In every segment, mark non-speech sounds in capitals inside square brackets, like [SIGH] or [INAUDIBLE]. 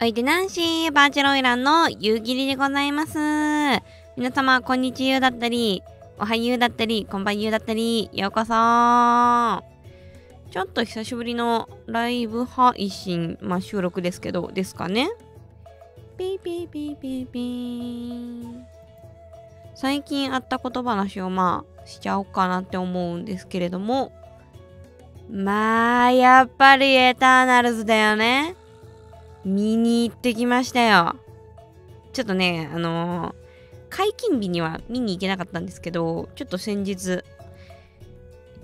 おいでなんしバーチャルオイランの夕霧でございます。皆様、こんにちはだったり、おはゆうだったり、こんばんゆうだったり、ようこそちょっと久しぶりのライブ配信、まあ収録ですけど、ですかね。ピーピーピーピーピー。最近あった小話をまあしちゃおうかなって思うんですけれども、まあ、やっぱりエターナルズだよね。見に行ってきましたよ。ちょっとね、あのー、解禁日には見に行けなかったんですけど、ちょっと先日、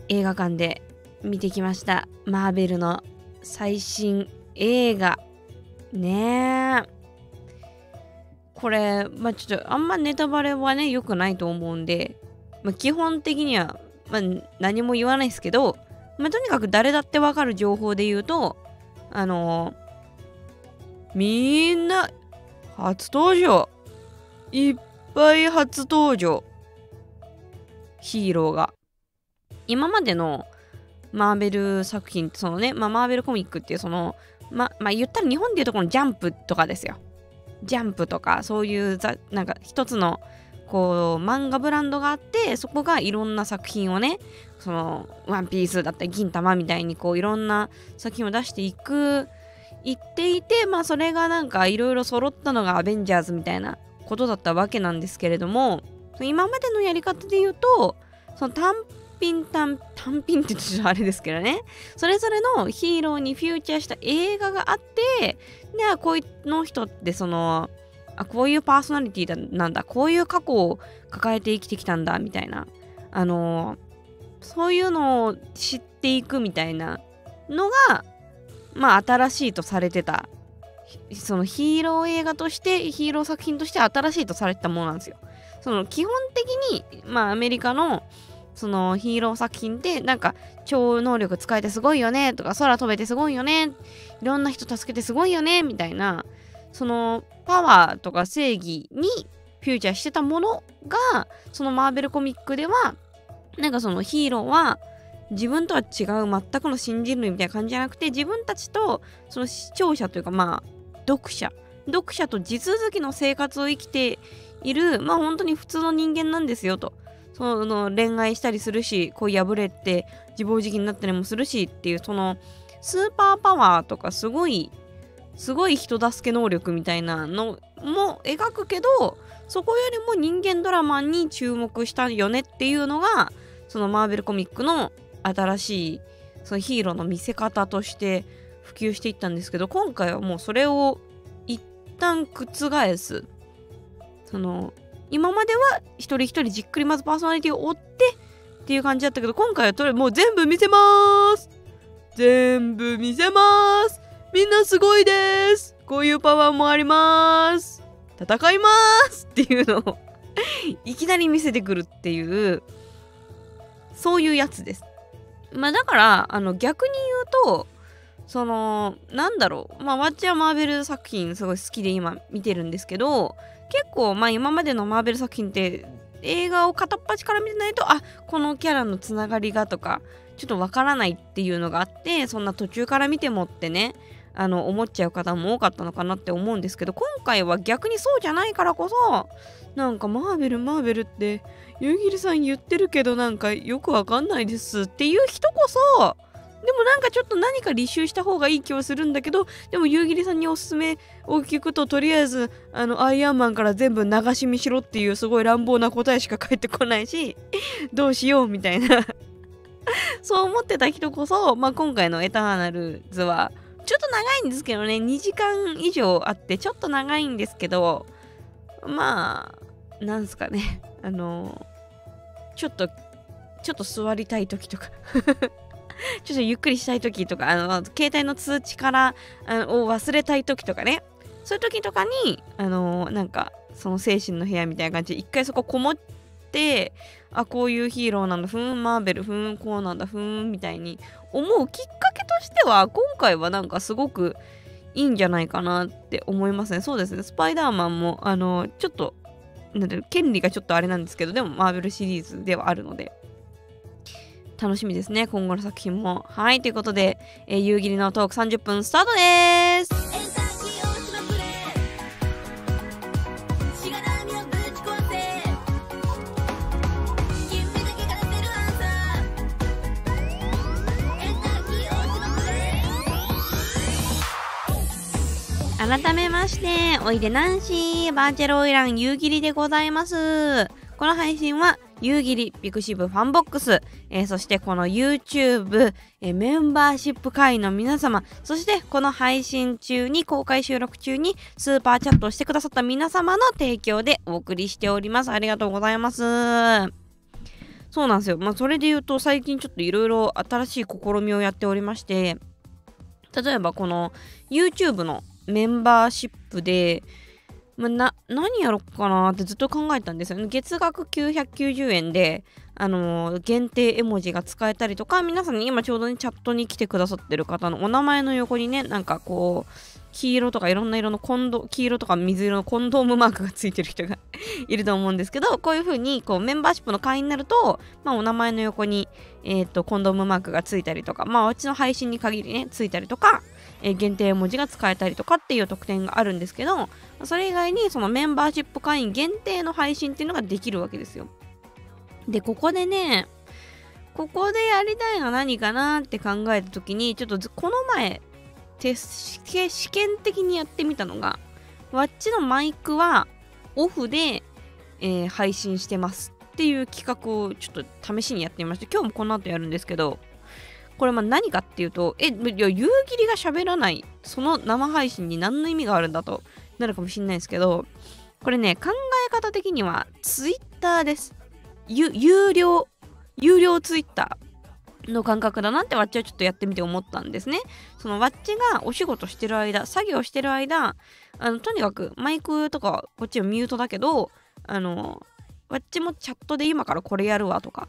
映画館で見てきました。マーベルの最新映画。ねえ。これ、まあちょっとあんまネタバレはね、良くないと思うんで、まあ、基本的には、まあ、何も言わないですけど、まあ、とにかく誰だってわかる情報で言うと、あのー、みんな、初登場。いっぱい初登場。ヒーローが。今までのマーベル作品、そのね、まあ、マーベルコミックっていうその、ま、まあ、言ったら日本でいうとこのジャンプとかですよ。ジャンプとか、そういうざなんか一つのこう漫画ブランドがあってそこがいろんな作品をねその「ワンピースだったり「銀魂」みたいにこういろんな作品を出していく言っていてまあそれがなんかいろいろ揃ったのがアベンジャーズみたいなことだったわけなんですけれども今までのやり方で言うとその単品単単品って言うとあれですけどね。それぞれのヒーローにフューチャーした映画があってではこいの人ってそのあこういうパーソナリティだなんだこういう過去を抱えて生きてきたんだみたいな。あの、そういうのを知っていくみたいなのがまあ新しいとされてたそのヒーロー映画としてヒーロー作品として新しいとされてたものなんですよ。その基本的にまあアメリカのそのヒーロー作品ってなんか超能力使えてすごいよねとか空飛べてすごいよねいろんな人助けてすごいよねみたいなそのパワーとか正義にフューチャーしてたものがそのマーベルコミックではなんかそのヒーローは自分とは違う全くの新人類みたいな感じじゃなくて自分たちとその視聴者というかまあ読者読者と地続きの生活を生きているまあ本当に普通の人間なんですよと。その恋愛したりするし恋破れて自暴自棄になったりもするしっていうそのスーパーパワーとかすごいすごい人助け能力みたいなのも描くけどそこよりも人間ドラマに注目したよねっていうのがそのマーベルコミックの新しいそのヒーローの見せ方として普及していったんですけど今回はもうそれを一旦覆すその今までは一人一人じっくりまずパーソナリティを追ってっていう感じだったけど今回はとりあえずもう全部見せます。全部見せます。みんなすごいです。こういうパワーもあります。戦います。っていうのをいきなり見せてくるっていうそういうやつです。まあだからあの逆に言うとそのなんだろう。まあわっちはマーベル作品すごい好きで今見てるんですけど結構まあ今までのマーベル作品って映画を片っ端から見てないとあこのキャラのつながりがとかちょっとわからないっていうのがあってそんな途中から見てもってねあの思っちゃう方も多かったのかなって思うんですけど今回は逆にそうじゃないからこそなんかマーベルマーベルって夕霧さん言ってるけどなんかよくわかんないですっていう人こそでもなんかちょっと何か履修した方がいい気はするんだけどでも夕霧さんにおすすめを聞くととりあえずあのアイアンマンから全部流し見しろっていうすごい乱暴な答えしか返ってこないし [LAUGHS] どうしようみたいな。[LAUGHS] そう思ってた人こそ、まあ、今回のエターナルズはちょっと長いんですけどね、2時間以上あって、ちょっと長いんですけど、まあ、なんすかね、あの、ちょっと、ちょっと座りたい時とか。[LAUGHS] ちょっとゆっくりしたい時とか、あの、携帯の通知からあのを忘れたい時とかね、そういう時とかに、あの、なんか、その精神の部屋みたいな感じで、一回そここもって、あ、こういうヒーローなんだ、ふーん、マーベル、ふーん、こうなんだ、ふーん、みたいに思うきっかけとしては今回はなんかすごくいいんじゃないかなって思いますねそうですね。スパイダーマンもあのちょっとなんだろ権利がちょっとあれなんですけどでもマーベルシリーズではあるので。楽しみですね今後の作品も。はいということで、えー、夕霧のトーク30分スタートです。ましておいでナンシーバーチャルオイラン夕霧でございます。この配信は夕霧 pixiv FANBOX、えー、そしてこの YouTube、えー、メンバーシップ会員の皆様そしてこの配信中に公開収録中にスーパーチャットをしてくださった皆様の提供でお送りしております。ありがとうございます。そうなんですよ。まあそれで言うと最近ちょっといろいろ新しい試みをやっておりまして例えばこの YouTube のメンバーシップでま、な何やろっかなってずっと考えたんですよね。月額990円で、あの、限定絵文字が使えたりとか皆さんに今ちょうどねチャットに来てくださってる方のお名前の横にねなんかこう黄色とかいろんな色のコンド黄色とか水色のコンドームマークがついてる人が [LAUGHS] いると思うんですけどこういう風にこうメンバーシップの会員になると、まあ、お名前の横に、えーと、とコンドームマークがついたりとかまあうちの配信に限りねついたりとかえ、限定文字が使えたりとかっていう特典があるんですけどそれ以外にそのメンバーシップ会員限定の配信っていうのができるわけですよ。でここでねここでやりたいのは何かなって考えた時にちょっとこの前テ試験的にやってみたのがわっちのマイクはオフで、えー、配信してますっていう企画をちょっと試しにやってみました。今日もこの後やるんですけどこれまあ何かっていうと、え、いや、夕霧が喋らない、その生配信に何の意味があるんだとなるかもしれないですけど、これね、考え方的には Twitter です。有料、有料 Twitter の感覚だなってわっちはちょっとやってみて思ったんですね。そのわっちがお仕事してる間、作業してる間、あのとにかくマイクとかこっちはミュートだけど、あの、わっちもチャットで今からこれやるわとか、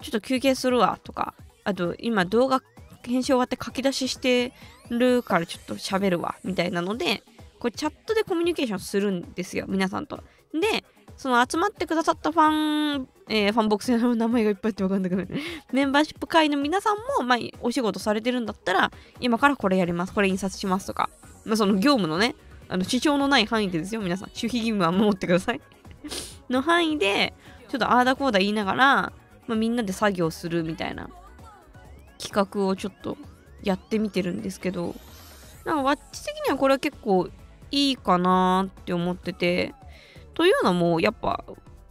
ちょっと休憩するわとか、あと今動画編集終わって書き出ししてるからちょっと喋るわみたいなのでこれチャットでコミュニケーションするんですよ皆さんと。でその集まってくださったファン、えー、ファンボックスの名前がいっぱいってわかんなくなる。[LAUGHS] メンバーシップ会員の皆さんも、まあ、お仕事されてるんだったら今からこれやりますこれ印刷しますとか、まあ、その業務のねあの支障のない範囲でですよ皆さん。守秘義務は守ってください。[LAUGHS] の範囲でちょっとああだこうだ言いながら、まあ、みんなで作業するみたいな。企画をちょっとやってみてるんですけどなんかワッチ的にはこれは結構いいかなって思っててというのもやっぱ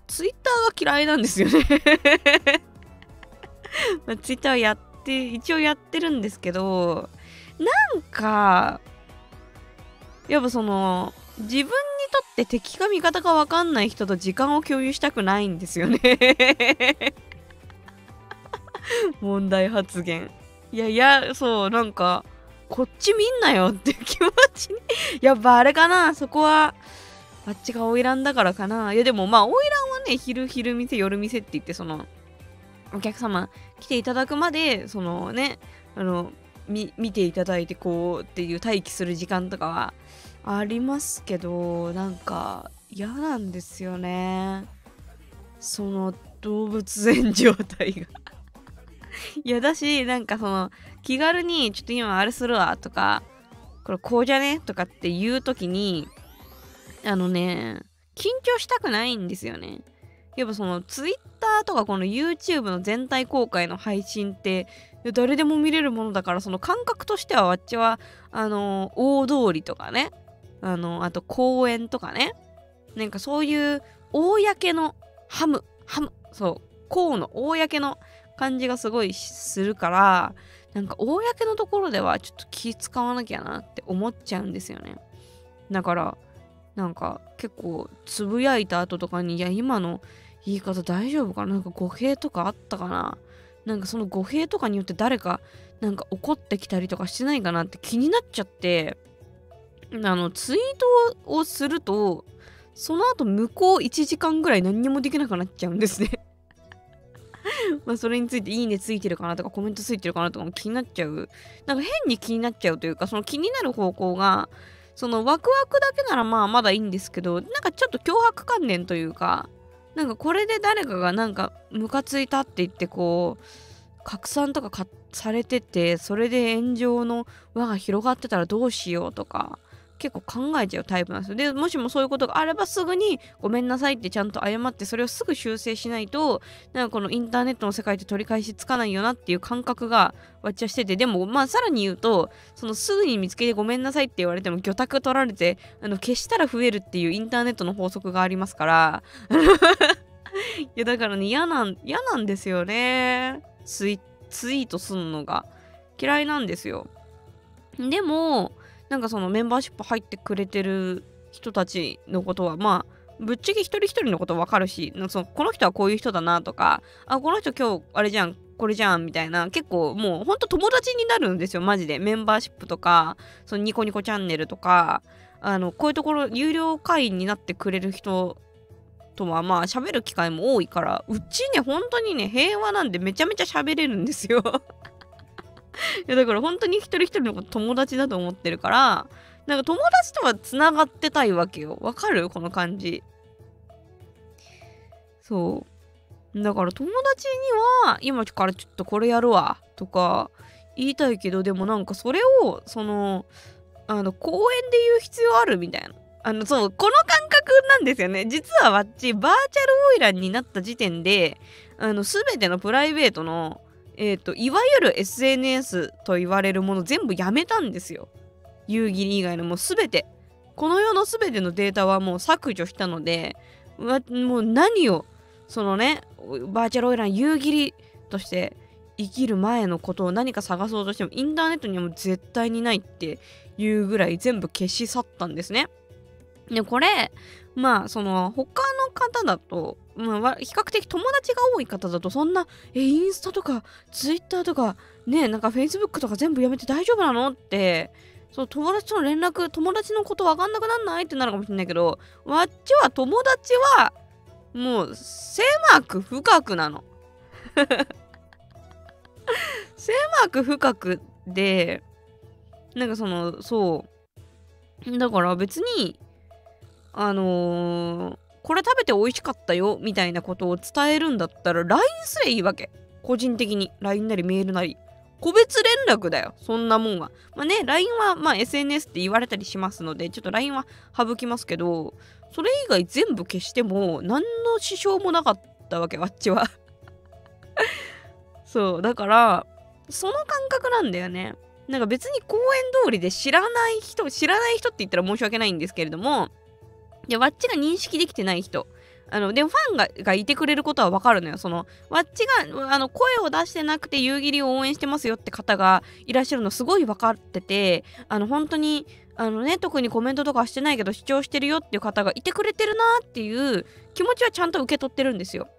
ツイッターが嫌いなんですよね。[LAUGHS] まあ、ツイッターやって一応やってるんですけどなんかやっぱその自分にとって敵か味方か分かんない人と時間を共有したくないんですよね。[LAUGHS] 問題発言。いやいやそうなんかこっち見んなよって気持ちに。[LAUGHS] やっぱあれかなそこはあっちが花魁だからかな。いやでもまあ花魁はね昼昼店夜店って言ってそのお客様来ていただくまでそのねあの見ていただいてこうっていう待機する時間とかはありますけどなんか嫌なんですよね。その動物園状態が。[LAUGHS] いやだしなんかその気軽にちょっと今あれするわとかこれこうじゃね？とかって言う時にあのね緊張したくないんですよね。やっぱその Twitter とかこの YouTube の全体公開の配信って誰でも見れるものだからその感覚としてはわっちはあの大通りとかね。あのあと公園とかね。なんかそういう公のハム。ハム。そう。公の公の感じがすごいするからなんか公のところではちょっと気使わなきゃなって思っちゃうんですよね。だからなんか結構つぶやいた後とかにいや今の言い方大丈夫かな？なんか語弊とかあったかな？なんかその語弊とかによって誰かなんか怒ってきたりとかしてないかなって気になっちゃってあのツイートをするとその後向こう1時間ぐらい何にもできなくなっちゃうんですね。[LAUGHS] まあそれについていいねついてるかなとかコメントついてるかなとかも気になっちゃう。なんか変に気になっちゃうというかその気になる方向がそのワクワクだけならまあまだいいんですけどなんかちょっと脅迫観念というかなんかこれで誰かがなんかムカついたって言ってこう拡散とかされててそれで炎上の輪が広がってたらどうしようとか結構考えちゃうタイプなんですよ。で、もしもそういうことがあればすぐにごめんなさいってちゃんと謝ってそれをすぐ修正しないと、なんかこのインターネットの世界って取り返しつかないよなっていう感覚がわっちゃしてて、でもまあさらに言うと、そのすぐに見つけてごめんなさいって言われても魚拓取られて、あの消したら増えるっていうインターネットの法則がありますから、[LAUGHS] いやだからね、嫌なん、嫌なんですよね。ツイツイートすんのが嫌いなんですよ。でも、なんかそのメンバーシップ入ってくれてる人たちのことはまあぶっちゃけ一人一人のこと分かるしそのこの人はこういう人だなとかあこの人今日あれじゃんこれじゃんみたいな結構もうほんと友達になるんですよマジで。メンバーシップとかそのニコニコチャンネルとかあのこういうところ有料会員になってくれる人とはまあ喋る機会も多いからうちね本当にね平和なんでめちゃめちゃ喋れるんですよ。やだから本当に一人一人のこと友達だと思ってるからなんか友達とはつながってたいわけよ。わかる？この感じ。そう。だから友達には今からちょっとこれやるわとか言いたいけどでもなんかそれをそのあの公園で言う必要あるみたいな。あのそうこの感覚なんですよね。実はわっちバーチャルオイランになった時点であの全てのプライベートのえっ、ー、と、いわゆる SNS と言われるもの全部やめたんですよ。夕霧以外のもう全て。この世の全てのデータはもう削除したので、もう何を、そのね、バーチャルオイラン夕霧として生きる前のことを何か探そうとしてもインターネットにはもう絶対にないっていうぐらい全部消し去ったんですね。で、これ、まあ、その、他の方だと、まあ、比較的友達が多い方だと、そんな、え、インスタとか、ツイッターとか、ね、なんかフェイスブックとか全部やめて大丈夫なのって、そう、友達との連絡、友達のことわかんなくなんないってなるかもしれないけど、わっちは友達は、もう、狭く深くなの。[LAUGHS] 狭く深くで、なんかその、そう。だから別に、あのー、これ食べて美味しかったよみたいなことを伝えるんだったら LINE すればいいわけ。個人的に。LINE なりメールなり。個別連絡だよそんなもんは。まあね LINE はまあ SNS って言われたりしますのでちょっと LINE は省きますけどそれ以外全部消しても何の支障もなかったわけあっちは。[LAUGHS] そうだからその感覚なんだよね。なんか別に公園通りで知らない人知らない人って言ったら申し訳ないんですけれどもで、わっちが認識できてない人。あの、でもファンががいてくれることはわかるのよ。その、わっちが、あの、声を出してなくて夕霧を応援してますよって方がいらっしゃるのすごい分かってて、あの、本当に、あのね、特にコメントとかしてないけど主張してるよっていう方がいてくれてるなっていう気持ちはちゃんと受け取ってるんですよ。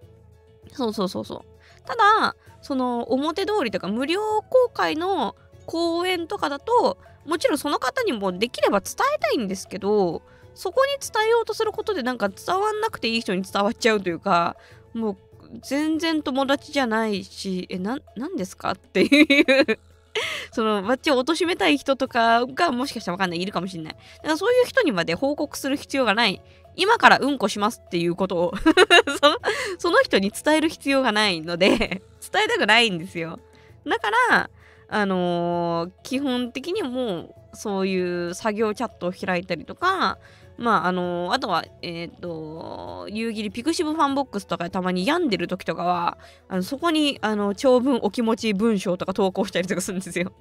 そうそうそうそう。ただ、その表通りとか無料公開の公演とかだと、もちろんその方にもできれば伝えたいんですけど、そこに伝えようとすることでなんか伝わんなくていい人に伝わっちゃうというかもう全然友達じゃないしえな何ですか？っていう。[LAUGHS] そのわっちを貶めたい人とかがもしかしたらわかんないいるかもしれない。だからそういう人にまで報告する必要がない。今からうんこしますっていうことを。[LAUGHS] そのその人に伝える必要がないので [LAUGHS] 伝えたくないんですよ。だからあのー、基本的にもうそういう作業チャットを開いたりとかまああのー、あとはえっ、ー、と夕霧 pixiv FANBOX とかたまに病んでる時とかはあのそこにあの長文お気持ち文章とか投稿したりとかするんですよ。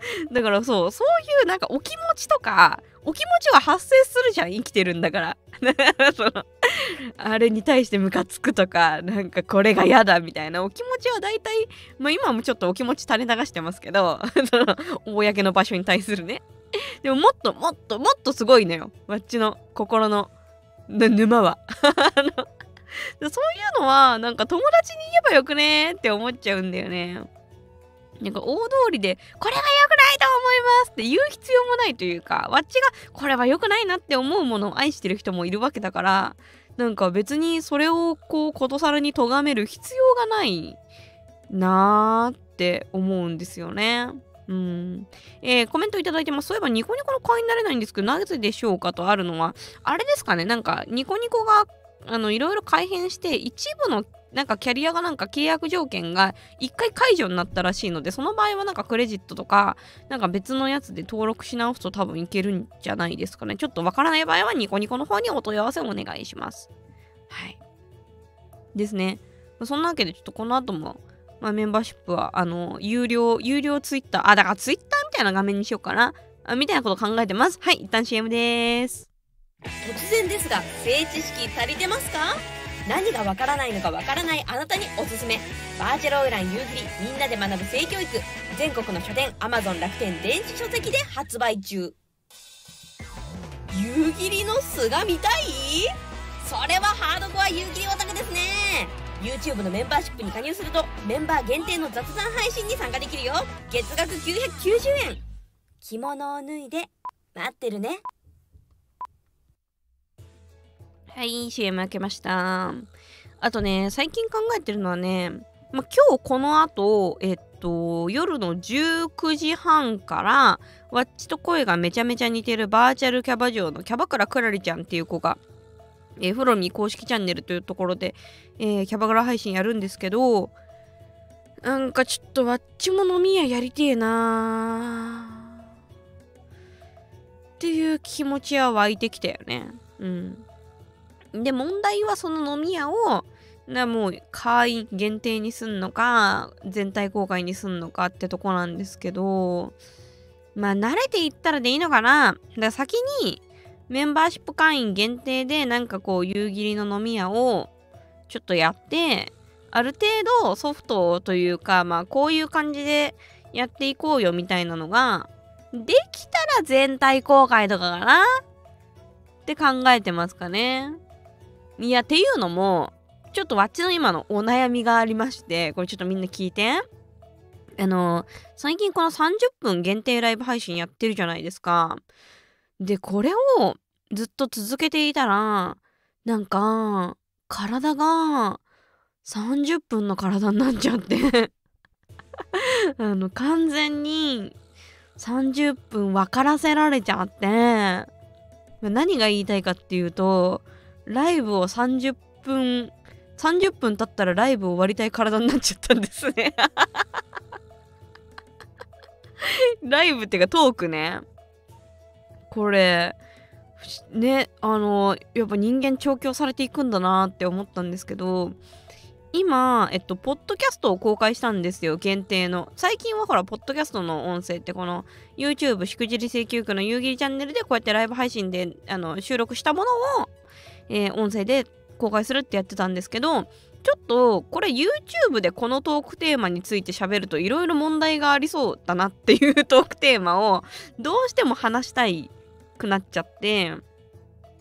[LAUGHS] だからそうそういうなんかお気持ちとかお気持ちは発生するじゃん生きてるんだから。[LAUGHS] そのあれに対してムカつくとかなんかこれが嫌だみたいなお気持ちは大体まあ今もちょっとお気持ち垂れ流してますけど [LAUGHS] その公の場所に対するね。[LAUGHS] でももっともっともっとすごいのよ。わっちの心の沼は。[LAUGHS] そういうのはなんか友達に言えばよくねって思っちゃうんだよね。なんか大通りでこれが良くないと思いますって言う必要もないというかわっちがこれは良くないなって思うものを愛してる人もいるわけだからなんか別にそれをこうことさらに咎める必要がないなーって思うんですよね。うん。えー、コメントいただいてます。そういえばニコニコの会員になれないんですけど、なぜでしょうかとあるのは、あれですかね、なんかニコニコがあのいろいろ改変して一部のなんかキャリアがなんか契約条件が1回解除になったらしいのでその場合はなんかクレジットとかなんか別のやつで登録し直すと多分いけるんじゃないですかねちょっとわからない場合はニコニコの方にお問い合わせをお願いしますはいですねそんなわけでちょっとこの後もまあ、メンバーシップは、あの、有料、有料ツイッター、あ、だからツイッターみたいな画面にしようかな。あみたいなこと考えてます。はい、一旦 CM です。突然ですが、性知識足りてますか？何がわからないのかわからないあなたにおすすめ。バーチャルオイラン夕霧みんなで学ぶ性教育。全国の書店アマゾン楽天電子書籍で発売中。夕霧の巣が見たい？それはハードコア夕霧オタクですね YouTube のメンバーシップに加入するとメンバー限定の雑談配信に参加できるよ。月額990円。着物を脱いで待ってるね。はい、CM 開けました。あとね、最近考えてるのはね、ま、今日この後、えっと、夜の19時半から、ワッチと声がめちゃめちゃ似てるバーチャルキャバ嬢のキャバクラクラリちゃんっていう子が、えー、フロミ公式チャンネルというところで、えー、キャバクラ配信やるんですけど、なんかちょっとワッチも飲み屋やりてえなっていう気持ちは湧いてきたよね。うん。で、問題はその飲み屋を、なもう会員限定にすんのか、全体公開にすんのかってとこなんですけど、まあ慣れていったらでいいのかな。だから先にメンバーシップ会員限定でなんかこう夕霧の飲み屋をちょっとやって、ある程度ソフトというか、まあこういう感じでやっていこうよみたいなのが、できたら全体公開とかかな？って考えてますかね。いや、っていうのも、ちょっとわっちの今のお悩みがありまして、これちょっとみんな聞いて。あの、最近この30分限定ライブ配信やってるじゃないですか。で、これをずっと続けていたら、なんか、体が30分の体になっちゃって。[LAUGHS] あの、完全に30分分からせられちゃって。何が言いたいかっていうとライブを30分30分経ったらライブ終わりたい体になっちゃったんですね。[LAUGHS] ライブっていうかトークね。これねあのやっぱ人間調教されていくんだなって思ったんですけど今、えっと、ポッドキャストを公開したんですよ、限定の。最近はほら、ポッドキャストの音声って、この YouTube しくじり請求区の夕霧チャンネルでこうやってライブ配信であの収録したものをえー、音声で公開するってやってたんですけどちょっとこれ YouTube でこのトークテーマについて喋るといろいろ問題がありそうだなっていうトークテーマをどうしても話したいくなっちゃって。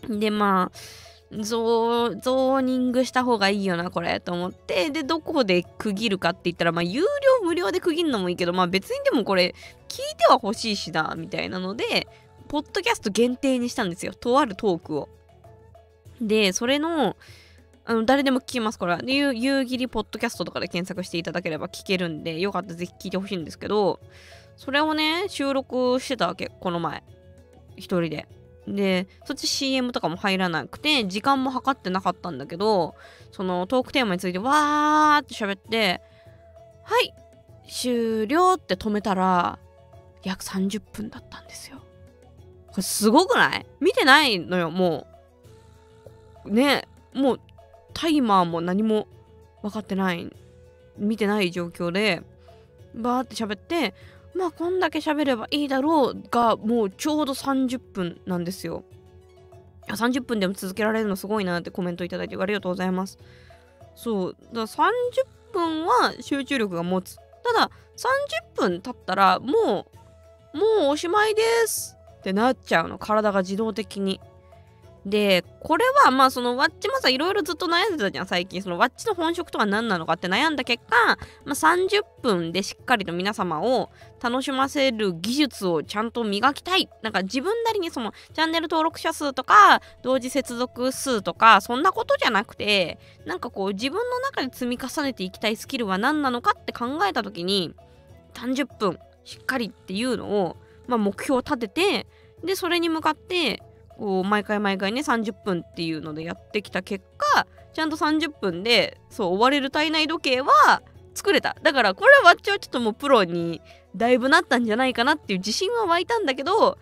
でまあゾーゾーニングした方がいいよなこれと思って。でどこで区切るかって言ったらまあ有料無料で区切るのもいいけどまあ別にでもこれ聞いては欲しいしなみたいなのでポッドキャスト限定にしたんですよ。とあるトークを。で、それの、あの誰でも聞きますから、夕霧ポッドキャストとかで検索していただければ聞けるんで、よかったらぜひ聞いてほしいんですけど、それをね、収録してたわけ、この前。一人で。で、そっち CM とかも入らなくて、時間も計ってなかったんだけど、そのトークテーマについてわーって喋って、はい、終了って止めたら、約30分だったんですよ。これすごくない？見てないのよ、もう。ねもうタイマーも何も分かってない見てない状況でバーって喋ってまあこんだけ喋ればいいだろうがもうちょうど30分なんですよ。30分でも続けられるのすごいなってコメントいただいてありがとうございます。そうだから30分は集中力が持つ。ただ30分経ったらもうもうおしまいですってなっちゃうの体が自動的に。で、これはまあそのワッチもさ、いろいろずっと悩んでたじゃん、最近。そのワッチの本職とは何なのかって悩んだ結果、まあ、30分でしっかりと皆様を楽しませる技術をちゃんと磨きたい。なんか自分なりにそのチャンネル登録者数とか、同時接続数とか、そんなことじゃなくて、なんかこう自分の中で積み重ねていきたいスキルは何なのかって考えた時に、30分しっかりっていうのを、まあ、目標を立てて、で、それに向かって、こう毎回毎回ね30分っていうのでやってきた結果ちゃんと30分でそう終われる体内時計は作れた。だからこれはわっちはちょっともうプロにだいぶなったんじゃないかなっていう自信は湧いたんだけど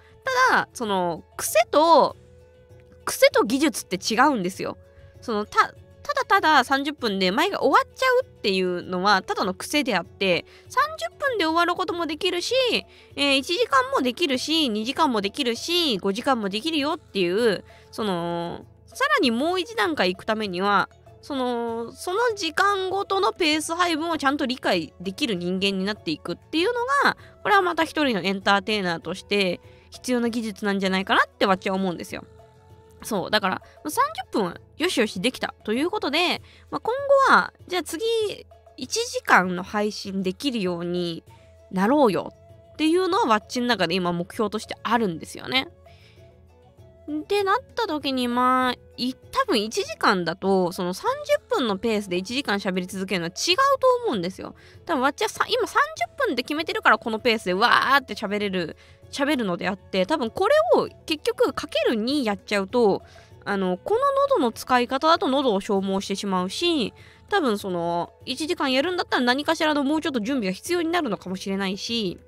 ただその癖と癖と技術って違うんですよ。そのたただただ30分で前が終わっちゃうっていうのはただの癖であって30分で終わることもできるし、えー、1時間もできるし2時間もできるし5時間もできるよっていうそのさらにもう一段階行くためにはそのその時間ごとのペース配分をちゃんと理解できる人間になっていくっていうのがこれはまた一人のエンターテイナーとして必要な技術なんじゃないかなってわっちは思うんですよ。そうだから30分よしよしできたということで、まあ、今後はじゃあ次1時間の配信できるようになろうよっていうのはワッチの中で今目標としてあるんですよね。でなった時にまあ多分1時間だとその30分のペースで1時間喋り続けるのは違うと思うんですよ。多分わっちは今30分で決めてるからこのペースでわーって喋れる喋るのであって多分これを結局かける2やっちゃうとあのこの喉の使い方だと喉を消耗してしまうし多分その1時間やるんだったら何かしらのもうちょっと準備が必要になるのかもしれないし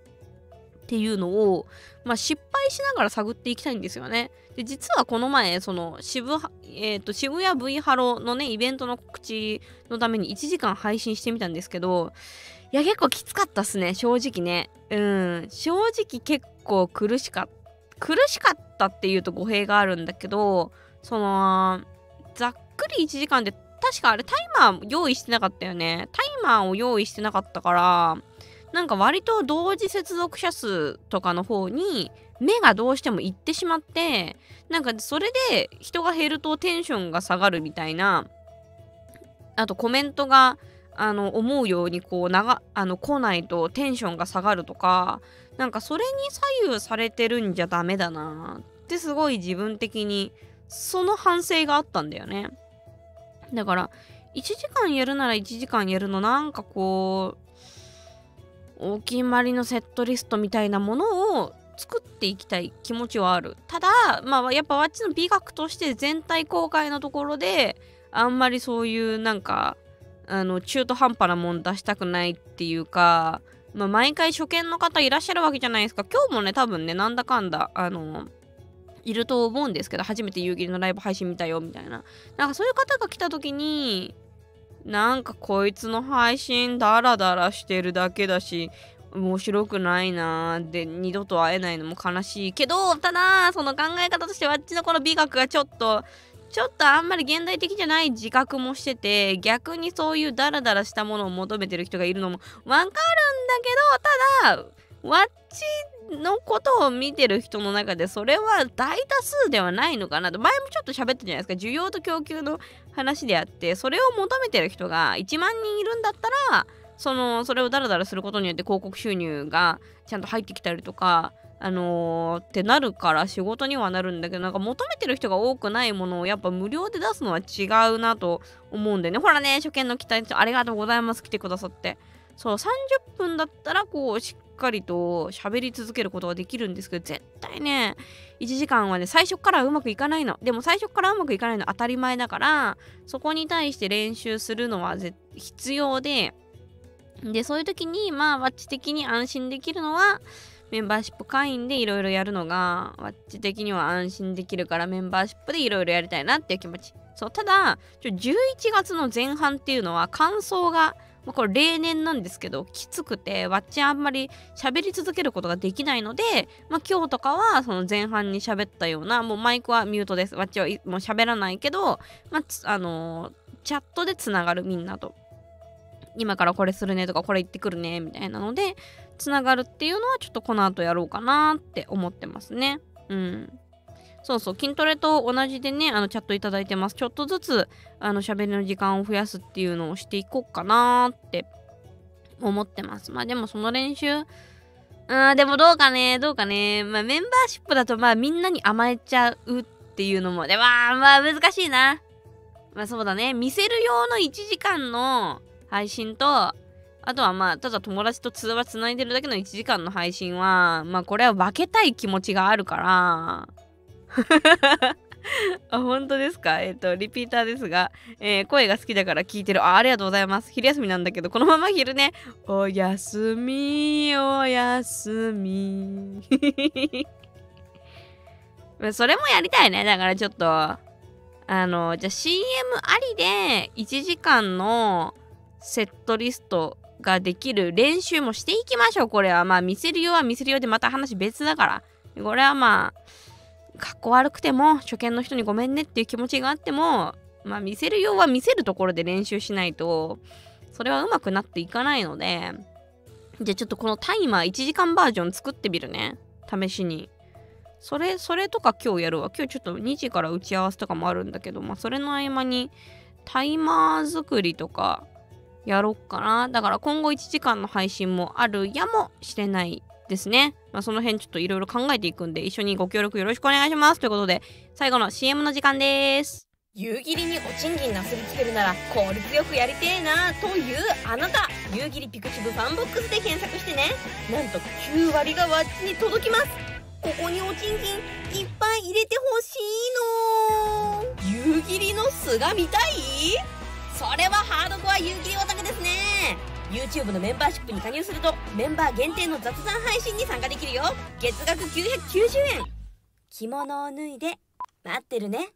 っていうのを、まあ、失敗しながら探っていきたいんですよね。で実はこの前その渋,、えーと、渋谷 V ハロのねイベントの告知のために1時間配信してみたんですけどいや結構きつかったっすね正直ねうん正直結構苦しかった苦しかったっていうと語弊があるんだけどそのざっくり1時間で確かあれタイマー用意してなかったよね。タイマーを用意してなかったからなんか割と同時接続者数とかの方に目がどうしてもいってしまってなんかそれで人が減るとテンションが下がるみたいなあとコメントがあの思うようにこう長あの来ないとテンションが下がるとかなんかそれに左右されてるんじゃダメだなってすごい自分的にその反省があったんだよね。だから1時間やるなら1時間やるのなんかこうお決まりのセットリストみたいなものを作っていきたい気持ちはある。ただまあやっぱわっちの美学として全体公開のところであんまりそういうなんかあの中途半端なもん出したくないっていうか、まあ、毎回初見の方いらっしゃるわけじゃないですか。今日もね多分ねなんだかんだあのいると思うんですけど初めて夕霧のライブ配信見たよみたいな。なんかそういう方が来た時になんかこいつの配信ダラダラしてるだけだし面白くないなーで二度と会えないのも悲しいけどただその考え方としてはあっちのこの美学がちょっとちょっとあんまり現代的じゃない自覚もしてて逆にそういうダラダラしたものを求めてる人がいるのもわかるんだけどただわっちのことを見てる人の中でそれは大多数ではないのかなと。前もちょっと喋ったじゃないですか。需要と供給の話であってそれを求めてる人が1万人いるんだったらそのそれをダラダラすることによって広告収入がちゃんと入ってきたりとかあのー、ってなるから仕事にはなるんだけどなんか求めてる人が多くないものをやっぱ無料で出すのは違うなと思うんでね。ほらね初見の期待ありがとうございます来てくださって。そう30分だったらこうしっかりと喋り続けることができるんですけど絶対ね1時間はね最初からうまくいかないの。でも最初からうまくいかないの当たり前だからそこに対して練習するのは必要で。でそういう時にまあワッチ的に安心できるのはメンバーシップ会員でいろいろやるのがワッチ的には安心できるからメンバーシップでいろいろやりたいなっていう気持ち。そうただ11月の前半っていうのは感想がま、これ例年なんですけどきつくてワッチあんまり喋り続けることができないので、まあ、今日とかはその前半に喋ったようなもうマイクはミュートです。ワッチはもう喋らないけど、まあ、あのー、チャットでつながるみんなと。今からこれするねとかこれ言ってくるねみたいなのでつながるっていうのはちょっとこの後やろうかなって思ってますね。うん。そうそう筋トレと同じでねあのチャットいただいてます。ちょっとずつあの喋りの時間を増やすっていうのをしていこうかなって思ってます。まあでもその練習あーでもどうかねどうかね。まあメンバーシップだとまあみんなに甘えちゃうっていうのもでまあまあ難しいな。まあそうだね。見せる用の1時間の配信と、あとはまあ、ただ友達と通話つないでるだけの1時間の配信は、まあこれは分けたい気持ちがあるから、[LAUGHS] あ、本当ですか？えっ、と、リピーターですが、えー声が好きだから聞いてる。あ、ありがとうございます。昼休みなんだけど、このまま昼ね。おやすみ、おやすみ。[LAUGHS] それもやりたいね。だからちょっと、あの、じゃあ CM ありで1時間のセットリストができる練習もしていきましょう。これはまあ見せるようは見せるようでまた話別だから。これはまあ、かっこ悪くても初見の人にごめんねっていう気持ちがあっても、まあ見せるようは見せるところで練習しないと、それはうまくなっていかないので、じゃあちょっとこのタイマー1時間バージョン作ってみるね。試しに。それ、それとか今日やるわ。今日ちょっと2時から打ち合わせとかもあるんだけど、まあそれの合間にタイマー作りとかやろっかな。だから今後1時間の配信もあるやもしれないですね。まあその辺ちょっといろいろ考えていくんで一緒にご協力よろしくお願いします。ということで最後の CM の時間です。夕霧にお賃金なすりつけるなら効率よくやりてえなというあなた夕霧 pixiv FANBOX で検索してねなんと9割がわっちに届きますここにお賃金いっぱい入れてほしいの夕霧の素が見たい？それはハードコア夕霧オタクですね YouTube のメンバーシップに加入するとメンバー限定の雑談配信に参加できるよ月額990円着物を脱いで待ってるね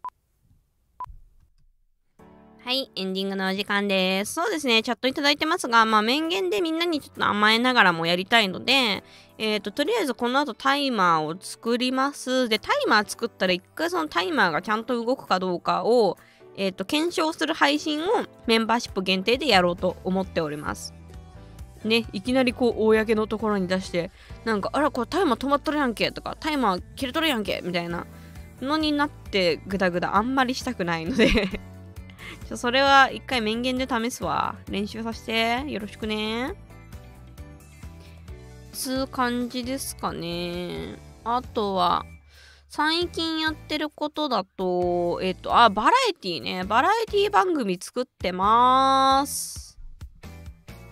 はい、エンディングのお時間です。そうですね、チャットいただいてますが、まあ、面言でみんなにちょっと甘えながらもやりたいので、えっ、と、とりあえずこの後タイマーを作ります。で、タイマー作ったら一回そのタイマーがちゃんと動くかどうかを、えっ、と、検証する配信をメンバーシップ限定でやろうと思っております。ね、いきなりこう、公のところに出して、なんか、あら、これタイマー止まっとるやんけとか、タイマー切れとるやんけみたいなのになって、ぐだぐだあんまりしたくないので [LAUGHS] ちょそれは一回面言で試すわ。練習させて。よろしくね。つう感じですかね。あとは、最近やってることだと、えっと、あ、バラエティね。バラエティ番組作ってまーす。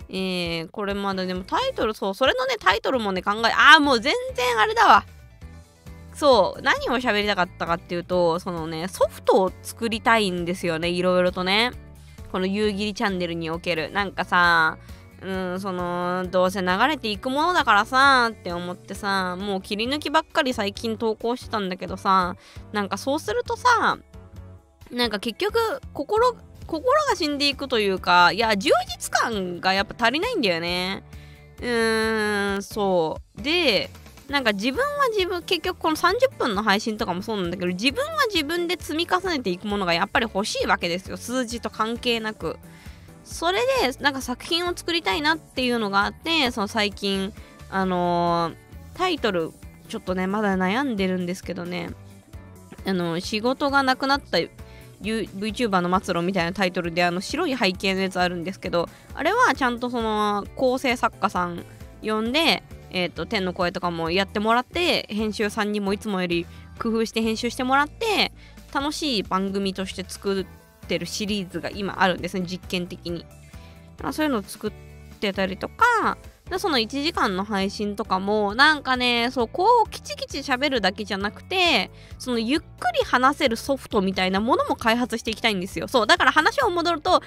えー、これまだでもタイトル、そう、それのね、タイトルもね、考え、あー、もう全然あれだわ。そう何を喋りたかったかっていうとそのねソフトを作りたいんですよねいろいろとねこの夕霧チャンネルにおけるなんかさうんそのどうせ流れていくものだからさって思ってさもう切り抜きばっかり最近投稿してたんだけどさなんかそうするとさなんか結局心心が死んでいくというかいや充実感がやっぱ足りないんだよね。うーんそう。でなんか自分は自分結局この30分の配信とかもそうなんだけど自分は自分で積み重ねていくものがやっぱり欲しいわけですよ。数字と関係なく。それでなんか作品を作りたいなっていうのがあってその最近あのータイトルちょっとねまだ悩んでるんですけどね。あの仕事がなくなった VTuber の末路みたいなタイトルであの白い背景のやつあるんですけどあれはちゃんとその構成作家さん呼んでえー、と天の声とかもやってもらって編集さんにもいつもより工夫して編集してもらって楽しい番組として作ってるシリーズが今あるんですね実験的に、まあ、そういうのを作ってたりとかでその1時間の配信とかもなんかねそうこうキチキチ喋るだけじゃなくてそのゆっくり話せるソフトみたいなものも開発していきたいんですよ。そうだから話を戻るとだか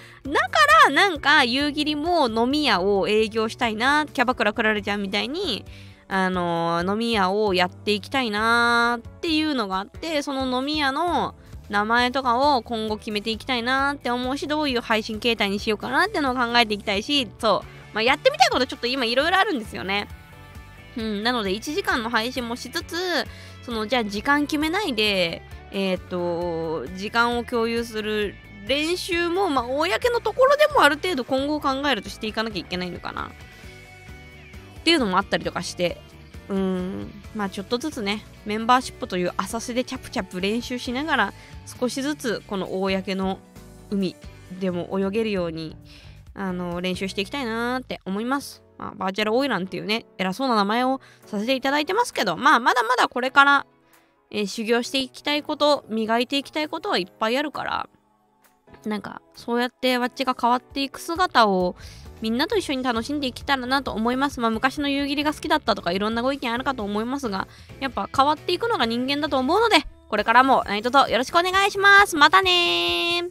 らなんか夕霧も飲み屋を営業したいなキャバクラクラレちゃんみたいにあの飲み屋をやっていきたいなっていうのがあってその飲み屋の名前とかを今後決めていきたいなって思うしどういう配信形態にしようかなっていうのを考えていきたいしそう、まあ、やってみたいことちょっと今いろいろあるんですよね。うん、なので1時間の配信もしつつそのじゃあ時間決めないでえっ、と時間を共有する練習もまあ公のところでもある程度今後を考えるとしていかなきゃいけないのかな。っていうのもあったりとかして。うん。まあちょっとずつねメンバーシップという浅瀬でチャプチャプ練習しながら少しずつこの公の海でも泳げるようにあの練習していきたいなーって思います、まあ、バーチャルオイランっていうね偉そうな名前をさせていただいてますけどまあまだまだこれから、えー修行していきたいこと磨いていきたいことはいっぱいあるからなんかそうやってわっちが変わっていく姿をみんなと一緒に楽しんでいけたらなと思います。まあ昔の夕霧が好きだったとかいろんなご意見あるかと思いますが、やっぱ変わっていくのが人間だと思うので、これからも何卒よろしくお願いしますまたね